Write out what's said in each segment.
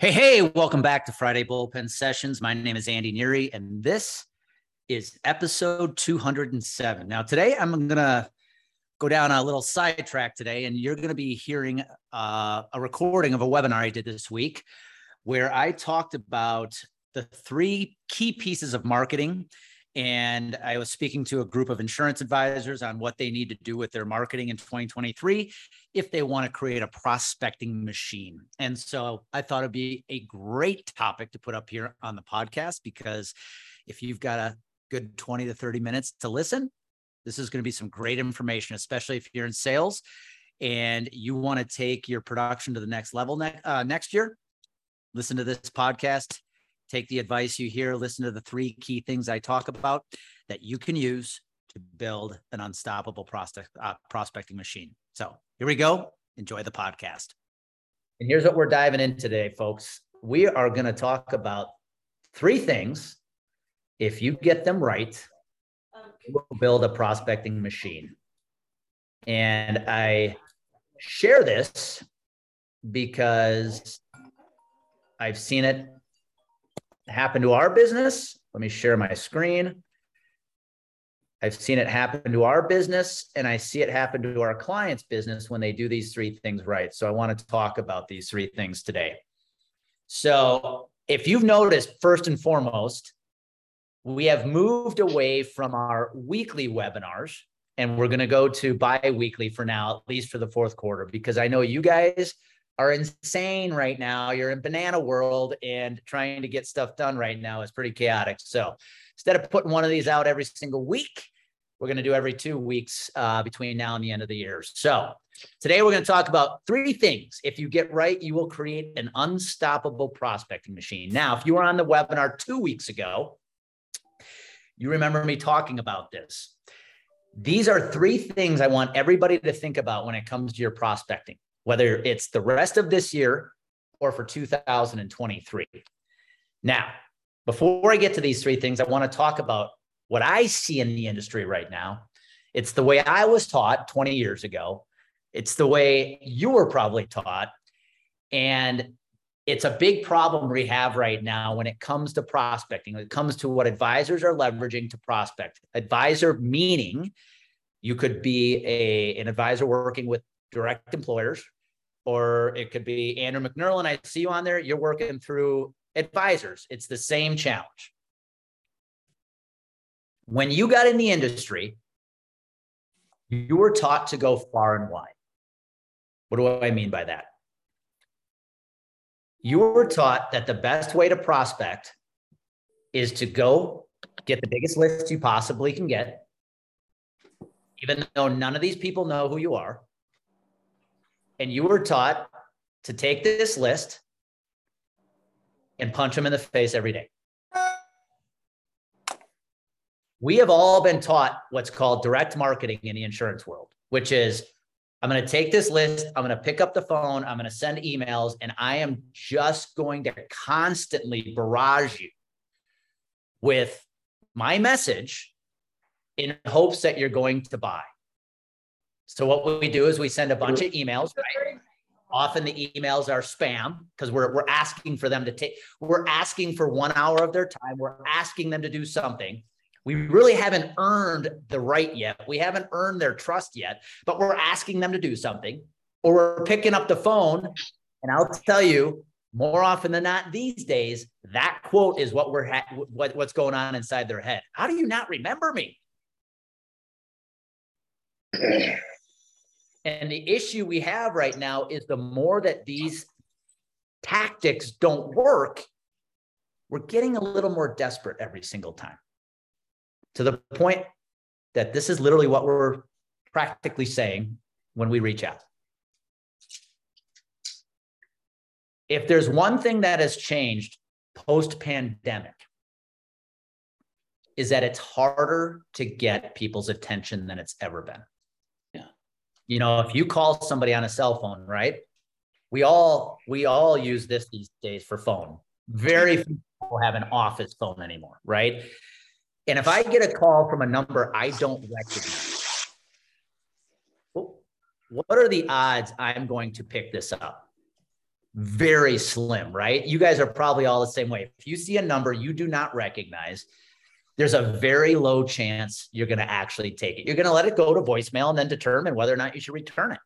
Hey, hey, welcome back to Friday Bullpen Sessions. My name is Andy Neary, and this is episode 207. Now, today I'm going to go down a little sidetrack today, and you're going to be hearing uh, a recording of a webinar I did this week where I talked about the three key pieces of marketing and I was speaking to a group of insurance advisors on what they need to do with their marketing in 2023 if they want to create a prospecting machine. And so I thought it'd be a great topic to put up here on the podcast because if you've got a good 20 to 30 minutes to listen, this is going to be some great information, especially if you're in sales and you want to take your production to the next level ne- uh, next year. Listen to this podcast take the advice you hear, listen to the three key things I talk about that you can use to build an unstoppable prospect, uh, prospecting machine. So here we go. Enjoy the podcast. And here's what we're diving in today, folks. We are going to talk about three things. If you get them right, we'll build a prospecting machine. And I share this because I've seen it happen to our business. Let me share my screen. I've seen it happen to our business and I see it happen to our clients' business when they do these three things right. So I want to talk about these three things today. So if you've noticed, first and foremost, we have moved away from our weekly webinars and we're going to go to bi weekly for now, at least for the fourth quarter, because I know you guys are insane right now. You're in banana world and trying to get stuff done right now is pretty chaotic. So instead of putting one of these out every single week, we're going to do every two weeks uh, between now and the end of the year. So today we're going to talk about three things. If you get right, you will create an unstoppable prospecting machine. Now, if you were on the webinar two weeks ago, you remember me talking about this. These are three things I want everybody to think about when it comes to your prospecting whether it's the rest of this year or for 2023. Now, before I get to these three things, I want to talk about what I see in the industry right now. It's the way I was taught 20 years ago. It's the way you were probably taught. And it's a big problem we have right now when it comes to prospecting, when it comes to what advisors are leveraging to prospect. Advisor meaning you could be a, an advisor working with direct employers, or it could be Andrew McNerlin. I see you on there. You're working through advisors. It's the same challenge. When you got in the industry, you were taught to go far and wide. What do I mean by that? You were taught that the best way to prospect is to go get the biggest list you possibly can get, even though none of these people know who you are and you were taught to take this list and punch them in the face every day. We have all been taught what's called direct marketing in the insurance world, which is I'm going to take this list, I'm going to pick up the phone, I'm going to send emails, and I am just going to constantly barrage you with my message in hopes that you're going to buy. So what we do is we send a bunch of emails, right? Often the emails are spam because we're, we're asking for them to take, we're asking for one hour of their time. We're asking them to do something. We really haven't earned the right yet. We haven't earned their trust yet, but we're asking them to do something or we're picking up the phone. And I'll tell you more often than not these days, that quote is what we're, ha- what, what's going on inside their head. How do you not remember me? And the issue we have right now is the more that these tactics don't work, we're getting a little more desperate every single time to the point that this is literally what we're practically saying when we reach out. If there's one thing that has changed post pandemic, is that it's harder to get people's attention than it's ever been you know if you call somebody on a cell phone right? We all we all use this these days for phone. Very few people have an office phone anymore right? And if i get a call from a number i don't recognize what are the odds i'm going to pick this up? Very slim, right? You guys are probably all the same way. If you see a number you do not recognize, there's a very low chance you're going to actually take it. You're going to let it go to voicemail and then determine whether or not you should return it.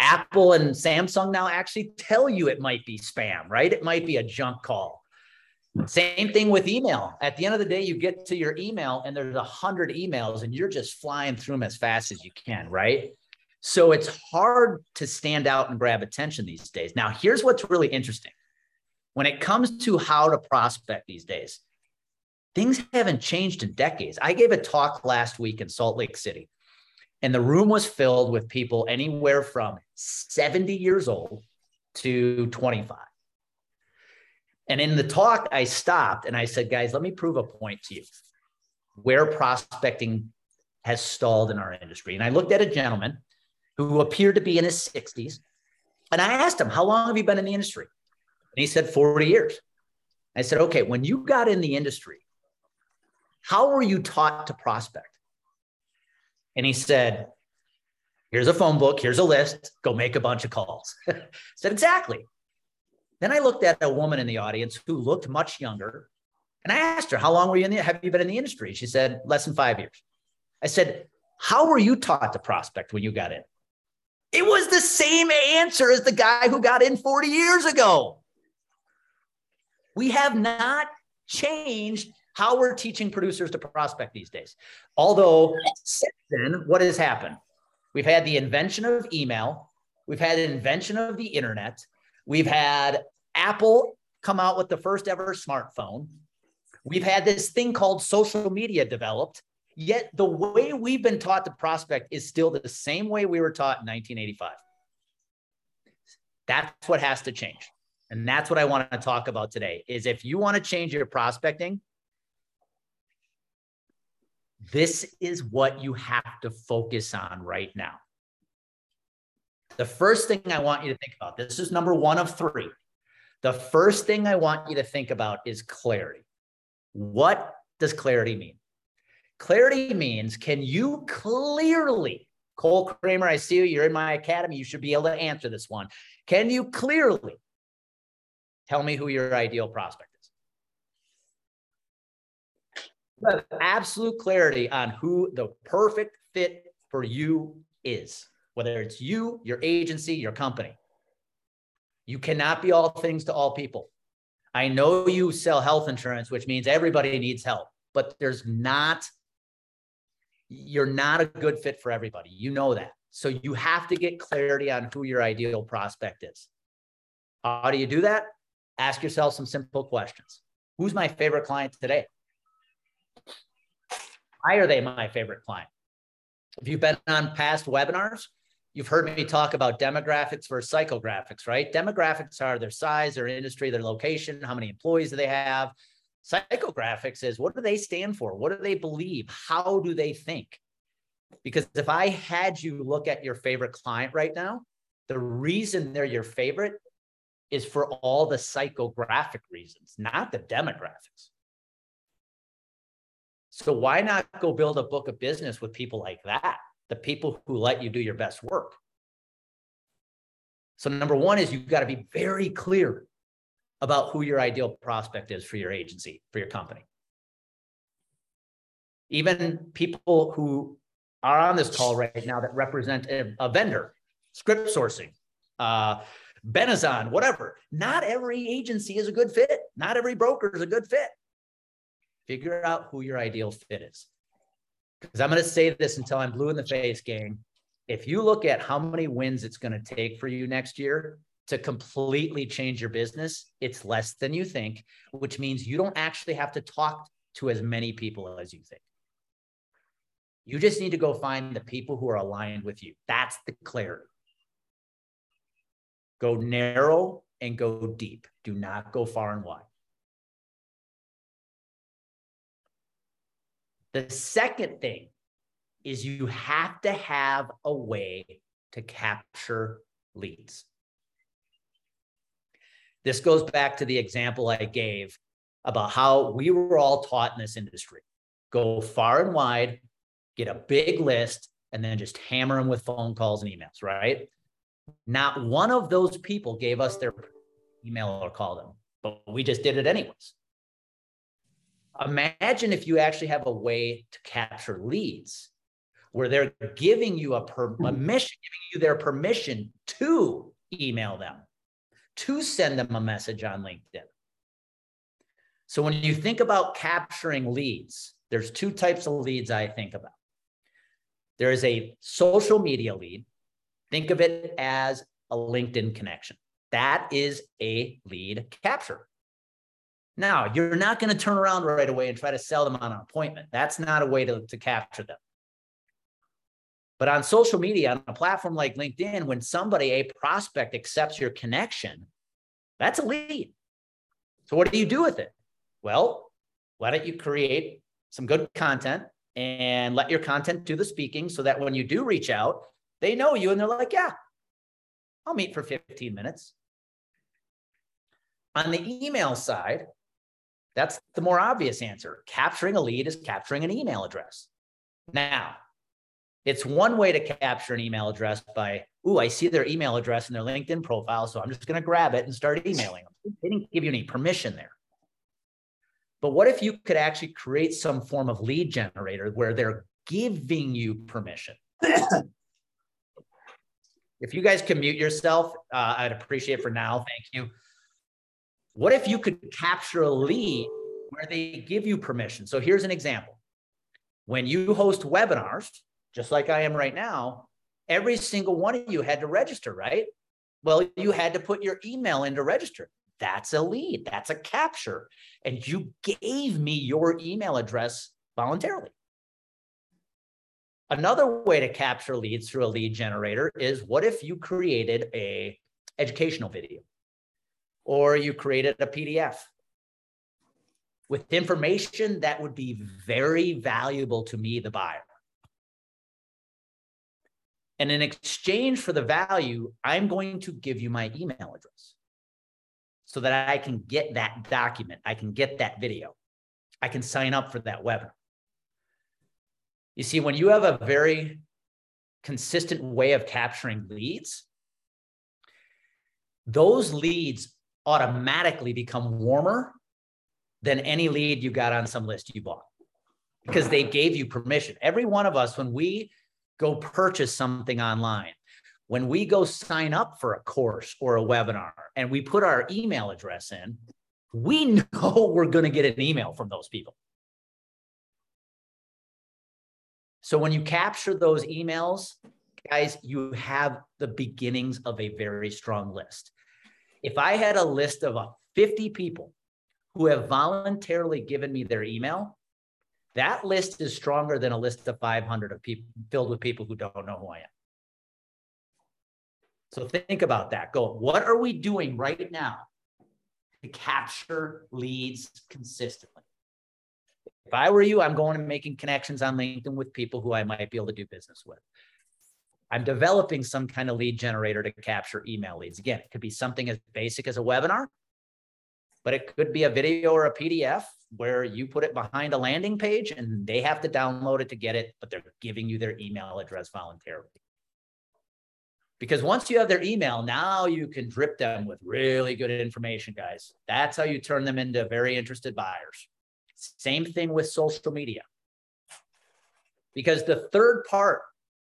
Apple and Samsung now actually tell you it might be spam, right? It might be a junk call. Same thing with email. At the end of the day, you get to your email and there's a hundred emails and you're just flying through them as fast as you can, right? So it's hard to stand out and grab attention these days. Now, here's what's really interesting. When it comes to how to prospect these days, things haven't changed in decades. I gave a talk last week in Salt Lake City, and the room was filled with people anywhere from 70 years old to 25. And in the talk, I stopped and I said, guys, let me prove a point to you where prospecting has stalled in our industry. And I looked at a gentleman who appeared to be in his 60s. And I asked him, How long have you been in the industry? And he said, 40 years. I said, Okay, when you got in the industry, how were you taught to prospect? And he said, Here's a phone book, here's a list, go make a bunch of calls. Said, Exactly. Then I looked at a woman in the audience who looked much younger. And I asked her, How long were you in the have you been in the industry? She said, Less than five years. I said, How were you taught to prospect when you got in? It was the same answer as the guy who got in 40 years ago. We have not changed how we're teaching producers to prospect these days. Although, since then, what has happened? We've had the invention of email, we've had the invention of the internet, we've had Apple come out with the first ever smartphone. We've had this thing called social media developed. Yet the way we've been taught to prospect is still the same way we were taught in 1985. That's what has to change. And that's what I want to talk about today is if you want to change your prospecting, this is what you have to focus on right now. The first thing I want you to think about, this is number one of three. The first thing I want you to think about is clarity. What does clarity mean? Clarity means can you clearly, Cole Kramer, I see you, you're in my academy, you should be able to answer this one. Can you clearly tell me who your ideal prospect is? You have absolute clarity on who the perfect fit for you is, whether it's you, your agency, your company. You cannot be all things to all people. I know you sell health insurance, which means everybody needs help, but there's not you're not a good fit for everybody. You know that. So you have to get clarity on who your ideal prospect is. How do you do that? Ask yourself some simple questions. Who's my favorite client today? Why are they my favorite client? If you've been on past webinars, you've heard me talk about demographics versus psychographics, right? Demographics are their size, their industry, their location, how many employees do they have, Psychographics is what do they stand for? What do they believe? How do they think? Because if I had you look at your favorite client right now, the reason they're your favorite is for all the psychographic reasons, not the demographics. So why not go build a book of business with people like that? The people who let you do your best work. So number one is you've got to be very clear about who your ideal prospect is for your agency, for your company. Even people who are on this call right now that represent a, a vendor, script sourcing, uh, Benazon, whatever. Not every agency is a good fit. Not every broker is a good fit. Figure out who your ideal fit is. Because I'm going to say this until I'm blue in the face, gang. If you look at how many wins it's going to take for you next year, to completely change your business, it's less than you think, which means you don't actually have to talk to as many people as you think. You just need to go find the people who are aligned with you. That's the clarity. Go narrow and go deep. Do not go far and wide. The second thing is you have to have a way to capture leads. This goes back to the example I gave about how we were all taught in this industry go far and wide, get a big list, and then just hammer them with phone calls and emails, right? Not one of those people gave us their email or called them, but we just did it anyways. Imagine if you actually have a way to capture leads where they're giving you a permission, hmm. giving you their permission to email them, to send them a message on LinkedIn. So when you think about capturing leads, there's two types of leads I think about. There is a social media lead. Think of it as a LinkedIn connection. That is a lead capture. Now, you're not going to turn around right away and try to sell them on an appointment. That's not a way to, to capture them. But on social media, on a platform like LinkedIn, when somebody, a prospect, accepts your connection, that's a lead. So, what do you do with it? Well, why don't you create some good content and let your content do the speaking so that when you do reach out, they know you and they're like, yeah, I'll meet for 15 minutes. On the email side, that's the more obvious answer. Capturing a lead is capturing an email address. Now, it's one way to capture an email address by, ooh, I see their email address in their LinkedIn profile, so I'm just going to grab it and start emailing them. They didn't give you any permission there. But what if you could actually create some form of lead generator where they're giving you permission? if you guys can mute yourself, uh, I'd appreciate it for now. Thank you. What if you could capture a lead where they give you permission? So here's an example. When you host webinars, just like I am right now, every single one of you had to register, right? Well, you had to put your email in to register. That's a lead, that's a capture. And you gave me your email address voluntarily. Another way to capture leads through a lead generator is what if you created a educational video? Or you created a PDF with information that would be very valuable to me, the buyer. And in exchange for the value, I'm going to give you my email address so that I can get that document, I can get that video, I can sign up for that webinar. You see, when you have a very consistent way of capturing leads, those leads automatically become warmer than any lead you got on some list you bought because they gave you permission. Every one of us, when we go purchase something online, when we go sign up for a course or a webinar and we put our email address in, we know we're going to get an email from those people. So when you capture those emails, guys, you have the beginnings of a very strong list if I had a list of uh, 50 people who have voluntarily given me their email, that list is stronger than a list of 500 of people filled with people who don't know who I am. So think about that. Go, what are we doing right now to capture leads consistently? If I were you, I'm going and making connections on LinkedIn with people who I might be able to do business with. I'm developing some kind of lead generator to capture email leads. Again, it could be something as basic as a webinar, but it could be a video or a PDF where you put it behind a landing page and they have to download it to get it, but they're giving you their email address voluntarily. Because once you have their email, now you can drip them with really good information, guys. That's how you turn them into very interested buyers. Same thing with social media. Because the third part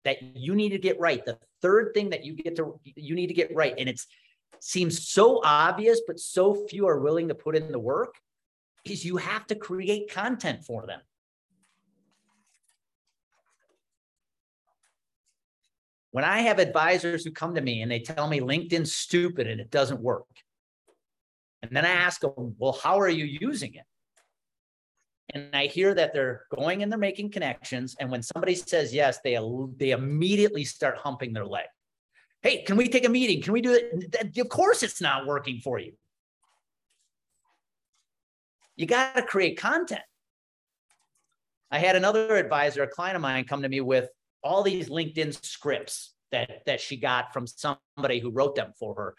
that you need to get right. The third thing that you get to you need to get right, and it seems so obvious, but so few are willing to put in the work, is you have to create content for them. When I have advisors who come to me and they tell me LinkedIn's stupid and it doesn't work, and then I ask them, well, how are you using it? And I hear that they're going and they're making connections. And when somebody says yes, they they immediately start humping their leg. Hey, can we take a meeting? Can we do it? Of course, it's not working for you. You got to create content. I had another advisor, a client of mine, come to me with all these LinkedIn scripts that that she got from somebody who wrote them for her,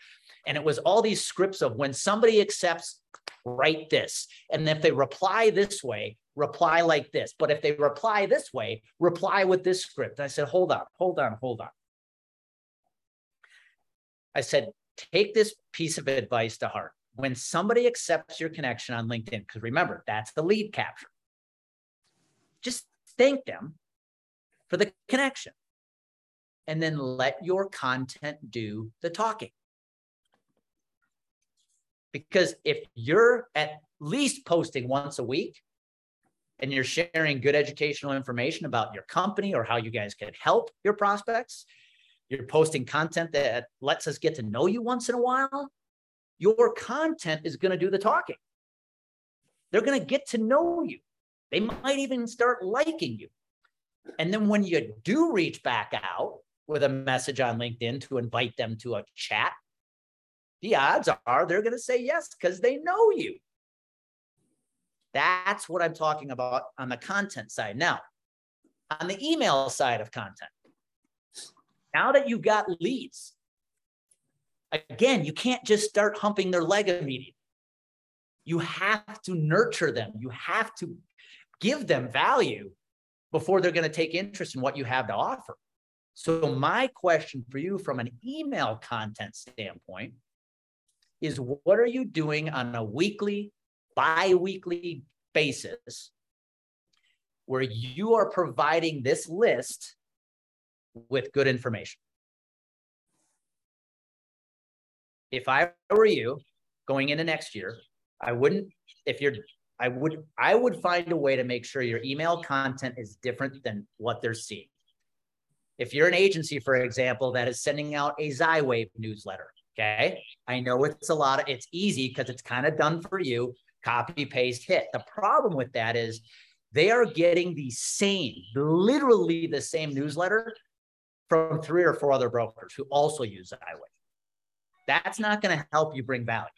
and it was all these scripts of when somebody accepts write this. And if they reply this way, reply like this. But if they reply this way, reply with this script. And I said, hold on, hold on, hold on. I said, take this piece of advice to heart. When somebody accepts your connection on LinkedIn, because remember, that's the lead capture, just thank them for the connection and then let your content do the talking. Because if you're at least posting once a week and you're sharing good educational information about your company or how you guys can help your prospects, you're posting content that lets us get to know you once in a while, your content is going to do the talking. They're going to get to know you. They might even start liking you. And then when you do reach back out with a message on LinkedIn to invite them to a chat, the odds are they're going to say yes because they know you. That's what I'm talking about on the content side. Now, on the email side of content, now that you've got leads, again, you can't just start humping their leg immediately. You have to nurture them. You have to give them value before they're going to take interest in what you have to offer. So, my question for you from an email content standpoint is what are you doing on a weekly, bi weekly basis where you are providing this list with good information. If I were you going into next year, I wouldn't, if you're, I would, I would find a way to make sure your email content is different than what they're seeing. If you're an agency, for example, that is sending out a Zywave newsletter, okay, I know it's a lot of, it's easy because it's kind of done for you, copy, paste, hit. The problem with that is they are getting the same, literally the same newsletter from three or four other brokers who also use Zywave. That's not going to help you bring value.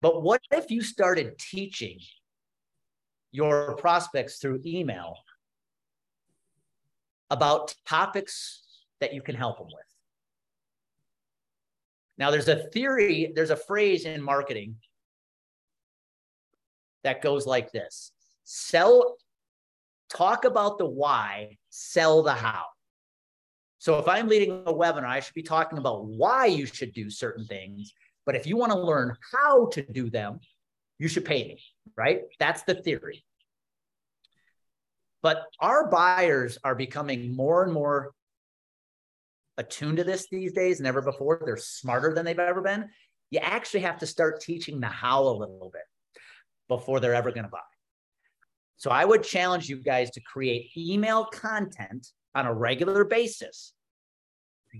But what if you started teaching your prospects through email about topics that you can help them with? Now, there's a theory, there's a phrase in marketing that goes like this sell, talk about the why, sell the how. So if I'm leading a webinar, I should be talking about why you should do certain things. But if you want to learn how to do them, you should pay me, right? That's the theory. But our buyers are becoming more and more attuned to this these days than ever before. They're smarter than they've ever been. You actually have to start teaching the how a little bit before they're ever going to buy. So I would challenge you guys to create email content on a regular basis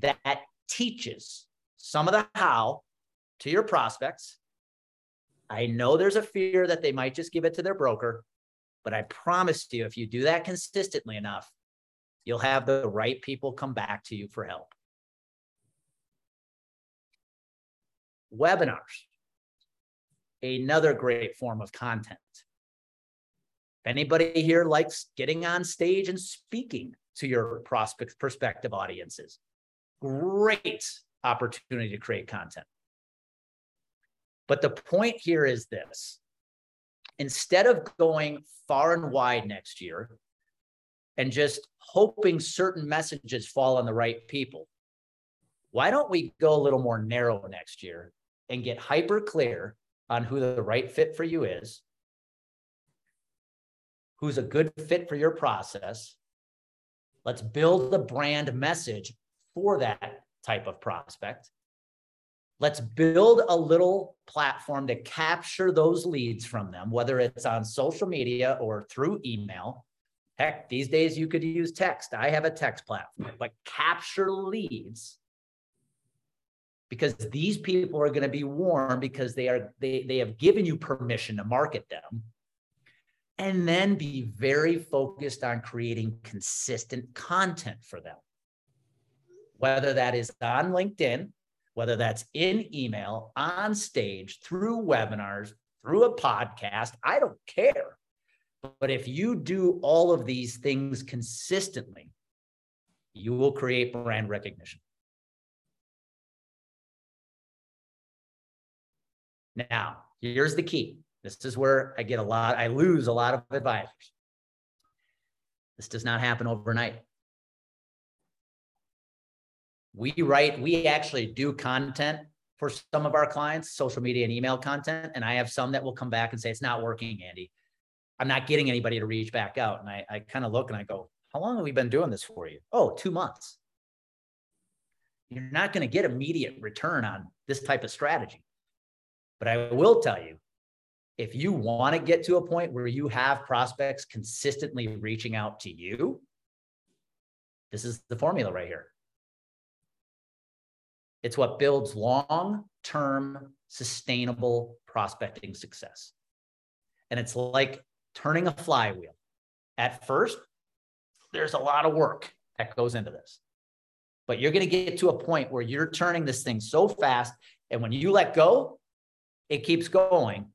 that teaches some of the how to your prospects. I know there's a fear that they might just give it to their broker, but I promise you, if you do that consistently enough, you'll have the right people come back to you for help. Webinars, another great form of content. If anybody here likes getting on stage and speaking, to your prospect prospective audiences. Great opportunity to create content. But the point here is this instead of going far and wide next year and just hoping certain messages fall on the right people, why don't we go a little more narrow next year and get hyper clear on who the right fit for you is, who's a good fit for your process, Let's build the brand message for that type of prospect. Let's build a little platform to capture those leads from them, whether it's on social media or through email. Heck, these days you could use text. I have a text platform, but capture leads because these people are going to be warm because they are they, they have given you permission to market them and then be very focused on creating consistent content for them. Whether that is on LinkedIn, whether that's in email, on stage, through webinars, through a podcast, I don't care. But if you do all of these things consistently, you will create brand recognition. Now, here's the key this is where I get a lot, I lose a lot of advisors. This does not happen overnight. We write, we actually do content for some of our clients, social media and email content. And I have some that will come back and say, it's not working, Andy. I'm not getting anybody to reach back out. And I, I kind of look and I go, how long have we been doing this for you? Oh, two months. You're not going to get immediate return on this type of strategy. But I will tell you, if you want to get to a point where you have prospects consistently reaching out to you, this is the formula right here. It's what builds long term sustainable prospecting success. And it's like turning a flywheel. At first, there's a lot of work that goes into this. But you're going to get to a point where you're turning this thing so fast. And when you let go, it keeps going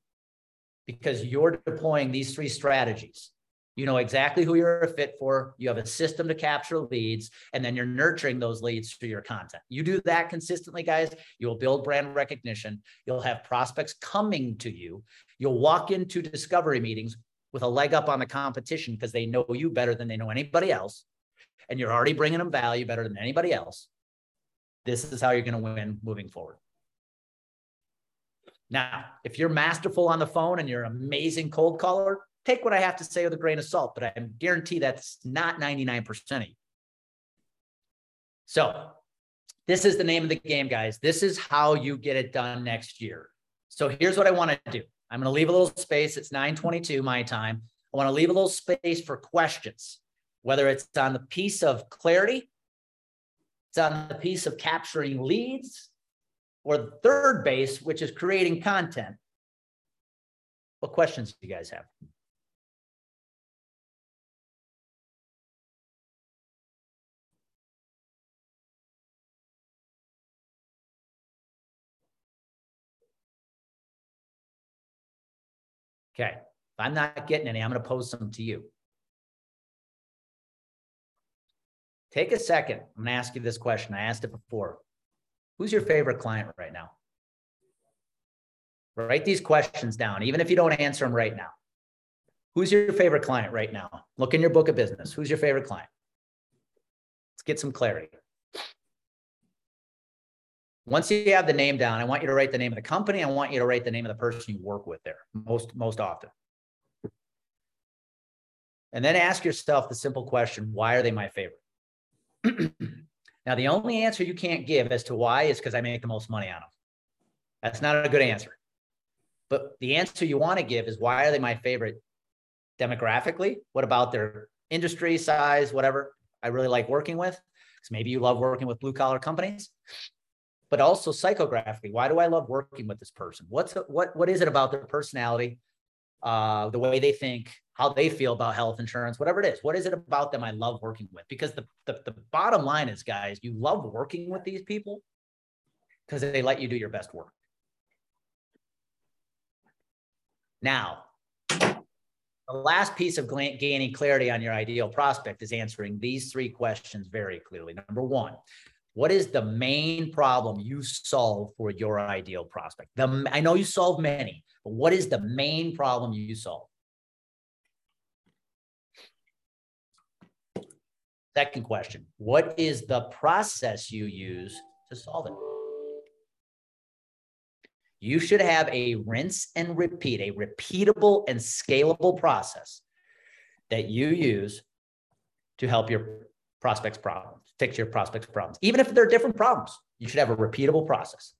because you're deploying these three strategies. You know exactly who you're a fit for. You have a system to capture leads, and then you're nurturing those leads through your content. You do that consistently, guys. You'll build brand recognition. You'll have prospects coming to you. You'll walk into discovery meetings with a leg up on the competition because they know you better than they know anybody else. And you're already bringing them value better than anybody else. This is how you're going to win moving forward. Now, if you're masterful on the phone and you're an amazing cold caller, take what I have to say with a grain of salt, but I guarantee that's not 99% of you. So, this is the name of the game, guys. This is how you get it done next year. So, here's what I want to do I'm going to leave a little space. It's 922 my time. I want to leave a little space for questions, whether it's on the piece of clarity, it's on the piece of capturing leads, or the third base, which is creating content. What questions do you guys have? Okay. If I'm not getting any, I'm going to pose some to you. Take a second. I'm going to ask you this question. I asked it before. Who's your favorite client right now? Write these questions down, even if you don't answer them right now. Who's your favorite client right now? Look in your book of business. Who's your favorite client? Let's get some clarity. Once you have the name down, I want you to write the name of the company. I want you to write the name of the person you work with there most, most often. And then ask yourself the simple question, why are they my favorite? Now, the only answer you can't give as to why is because I make the most money on them. That's not a good answer. But the answer you want to give is why are they my favorite demographically? What about their industry size, whatever I really like working with? Because maybe you love working with blue collar companies, but also psychographically. Why do I love working with this person? What's what what is it about their personality, uh, the way they think, how they feel about health insurance, whatever it is. What is it about them I love working with? Because the, the, the bottom line is, guys, you love working with these people because they let you do your best work. Now, the last piece of gaining clarity on your ideal prospect is answering these three questions very clearly. Number one, what is the main problem you solve for your ideal prospect? The, I know you solve many, but what is the main problem you solve? Second question What is the process you use to solve it? You should have a rinse and repeat, a repeatable and scalable process that you use to help your prospects' problems, fix your prospects' problems. Even if they're different problems, you should have a repeatable process.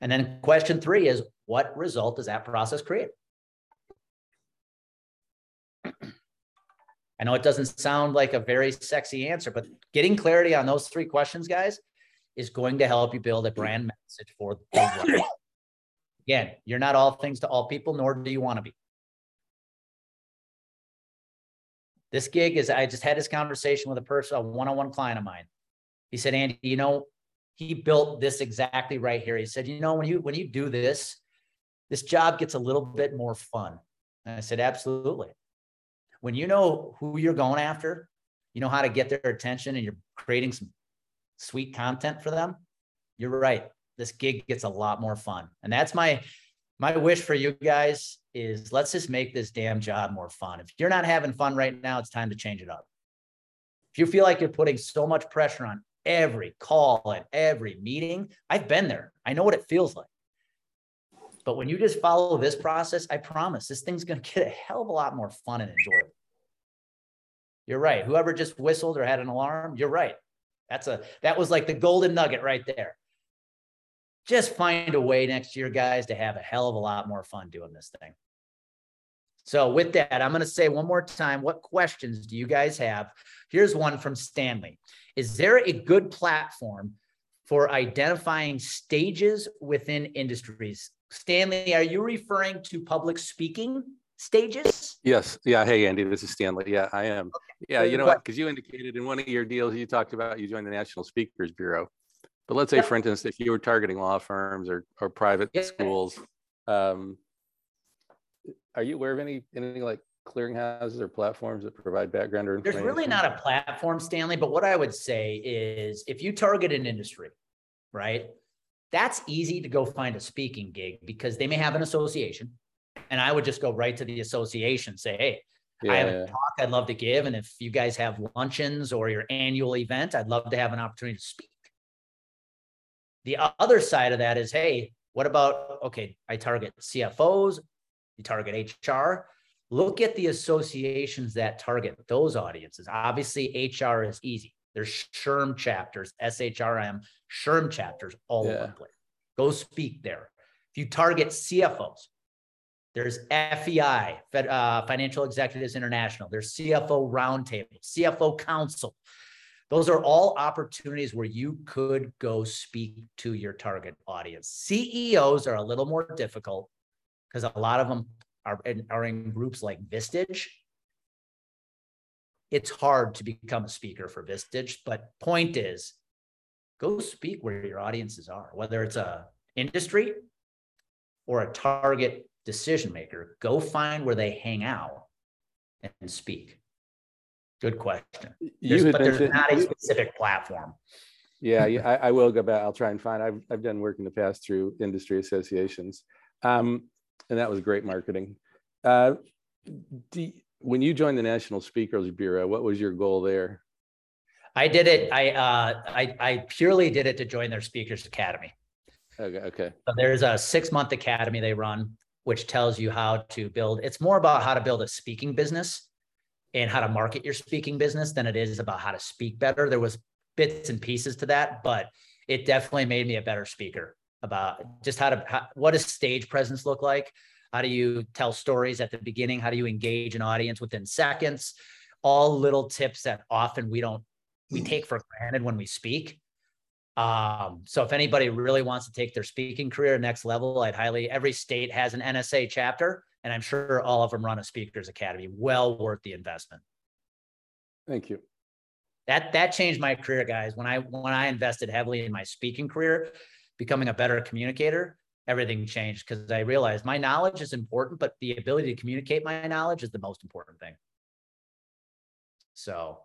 And then question three is what result does that process create? I know it doesn't sound like a very sexy answer, but getting clarity on those three questions, guys, is going to help you build a brand message for the Again, you're not all things to all people, nor do you want to be. This gig is, I just had this conversation with a person, a one on one client of mine. He said, Andy, you know, he built this exactly right here. He said, you know, when you when you do this, this job gets a little bit more fun. And I said, absolutely when you know who you're going after, you know how to get their attention and you're creating some sweet content for them, you're right. This gig gets a lot more fun. And that's my my wish for you guys is let's just make this damn job more fun. If you're not having fun right now, it's time to change it up. If you feel like you're putting so much pressure on every call and every meeting. I've been there. I know what it feels like. But when you just follow this process, I promise this thing's going to get a hell of a lot more fun and enjoyable. You're right. Whoever just whistled or had an alarm, you're right. That's a that was like the golden nugget right there. Just find a way next year, guys, to have a hell of a lot more fun doing this thing. So with that, I'm going to say one more time, what questions do you guys have? Here's one from Stanley. Is there a good platform for identifying stages within industries? Stanley, are you referring to public speaking stages? Yes. Yeah. Hey, Andy, this is Stanley. Yeah, I am. Okay. Yeah. You know what? Because you indicated in one of your deals, you talked about you joined the National Speakers Bureau. But let's say, yep. for instance, if you were targeting law firms or, or private yep. schools, um, are you aware of any anything like clearinghouses or platforms that provide background or information? There's really not a platform, Stanley. But what I would say is, if you target an industry, right, that's easy to go find a speaking gig because they may have an association, and I would just go right to the association, say, hey. Yeah, I have a talk I'd love to give. And if you guys have luncheons or your annual event, I'd love to have an opportunity to speak. The other side of that is, hey, what about, okay, I target CFOs, you target HR. Look at the associations that target those audiences. Obviously, HR is easy. There's SHRM chapters, SHRM, SHRM chapters all yeah. over the place. Go speak there. If you target CFOs, there's FEI, uh, Financial Executives International. There's CFO Roundtable, CFO Council. Those are all opportunities where you could go speak to your target audience. CEOs are a little more difficult because a lot of them are in, are in groups like Vistage. It's hard to become a speaker for Vistage, but point is, go speak where your audiences are, whether it's a industry or a target decision maker. Go find where they hang out and speak. Good question. There's, but there's not a specific platform. Yeah, I, I, will go back. I'll try and find. I've I've done work in the past through industry associations. Um, and that was great marketing. Uh, do, when you joined the National Speakers Bureau, what was your goal there? I did it. I uh, I, I purely did it to join their Speakers Academy. Okay. Okay. So there's a six month academy they run, which tells you how to build. It's more about how to build a speaking business and how to market your speaking business than it is about how to speak better. There was bits and pieces to that, but it definitely made me a better speaker about just how to how, what does stage presence look like? How do you tell stories at the beginning? How do you engage an audience within seconds? All little tips that often we don't we take for granted when we speak. Um, so if anybody really wants to take their speaking career next level i'd highly every state has an nsa chapter and i'm sure all of them run a speakers academy well worth the investment thank you that that changed my career guys when i when i invested heavily in my speaking career becoming a better communicator, everything changed because I realized my knowledge is important, but the ability to communicate my knowledge is the most important thing. So,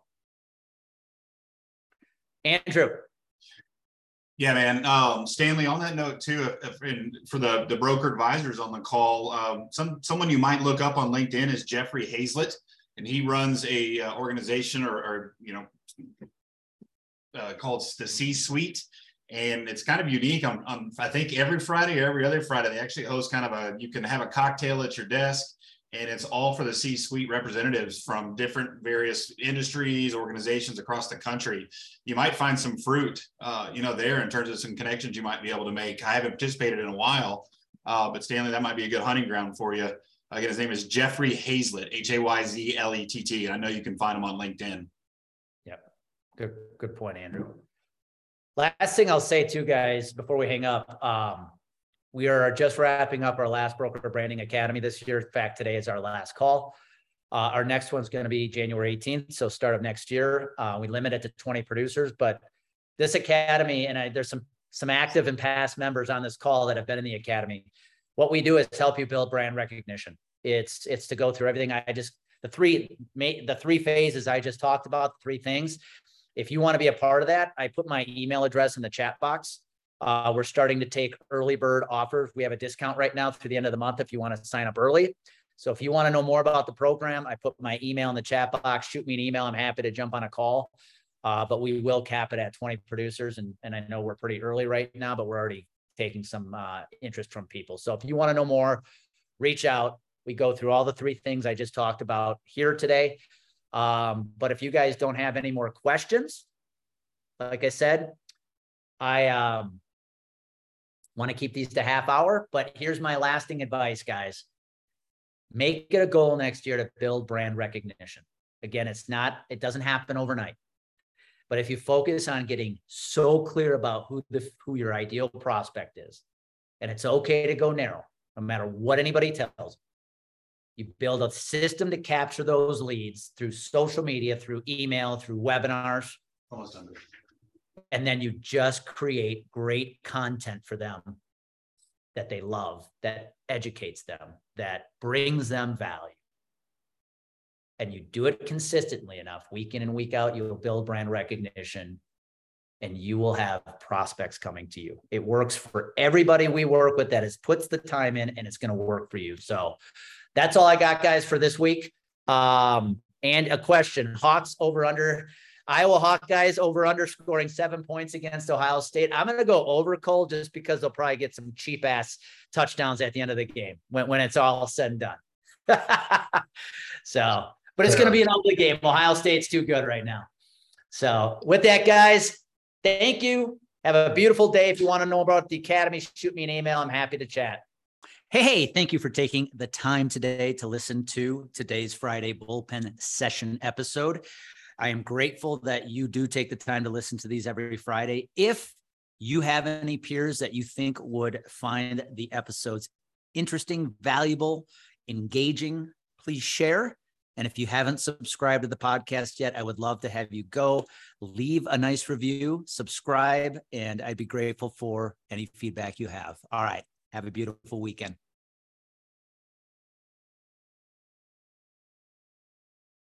Andrew. Yeah, man. Um, Stanley, on that note too, if, if for the the broker advisors on the call, um, some someone you might look up on LinkedIn is Jeffrey Hayzlett, and he runs a uh, organization or, or you know uh, called the C Suite and it's kind of unique. I'm, i think every Friday or every other Friday they actually host kind of a you can have a cocktail at your desk, and it's all for the C-suite representatives from different various industries, organizations across the country. You might find some fruit, uh, you know, there in terms of some connections you might be able to make. I haven't participated in a while, uh, but Stanley, that might be a good hunting ground for you. Again, his name is Jeffrey Hayzlett, H A Y Z L T T, and I know you can find him on LinkedIn. Yep, good good point, Andrew. Last thing I'll say too, guys, before we hang up, um, we are just wrapping up our last Broker Branding Academy this year. In fact, today is our last call. Uh, our next one's going to be January 18th, so start of next year. Uh, we limit it to 20 producers, but this academy, and I, there's some some active and past members on this call that have been in the academy. What we do is help you build brand recognition. It's it's to go through everything. I just the three the three phases I just talked about, the three things. If you want to be a part of that, I put my email address in the chat box. Uh, we're starting to take early bird offers. We have a discount right now through the end of the month if you want to sign up early. So if you want to know more about the program, I put my email in the chat box. Shoot me an email. I'm happy to jump on a call. Uh, but we will cap it at 20 producers. And, and I know we're pretty early right now, but we're already taking some uh, interest from people. So if you want to know more, reach out. We go through all the three things I just talked about here today. Um, but if you guys don't have any more questions, like I said, I um, want to keep these to half hour. But here's my lasting advice, guys make it a goal next year to build brand recognition. Again, it's not, it doesn't happen overnight. But if you focus on getting so clear about who the who your ideal prospect is, and it's okay to go narrow, no matter what anybody tells you. You build a system to capture those leads through social media, through email, through webinars. Almost under. And then you just create great content for them that they love, that educates them, that brings them value and you do it consistently enough, week in and week out, you'll build brand recognition and you will have prospects coming to you. It works for everybody we work with that is puts the time in and it's going to work for you. So that's all I got, guys, for this week. Um, and a question Hawks over under Iowa Hawkeyes over underscoring seven points against Ohio State. I'm going to go over Cole just because they'll probably get some cheap ass touchdowns at the end of the game when, when it's all said and done. so but it's going to be an ugly game. Ohio State's too good right now. So, with that, guys, thank you. Have a beautiful day. If you want to know about the Academy, shoot me an email. I'm happy to chat. Hey, hey, thank you for taking the time today to listen to today's Friday bullpen session episode. I am grateful that you do take the time to listen to these every Friday. If you have any peers that you think would find the episodes interesting, valuable, engaging, please share. And if you haven't subscribed to the podcast yet, I would love to have you go leave a nice review, subscribe, and I'd be grateful for any feedback you have. All right. Have a beautiful weekend.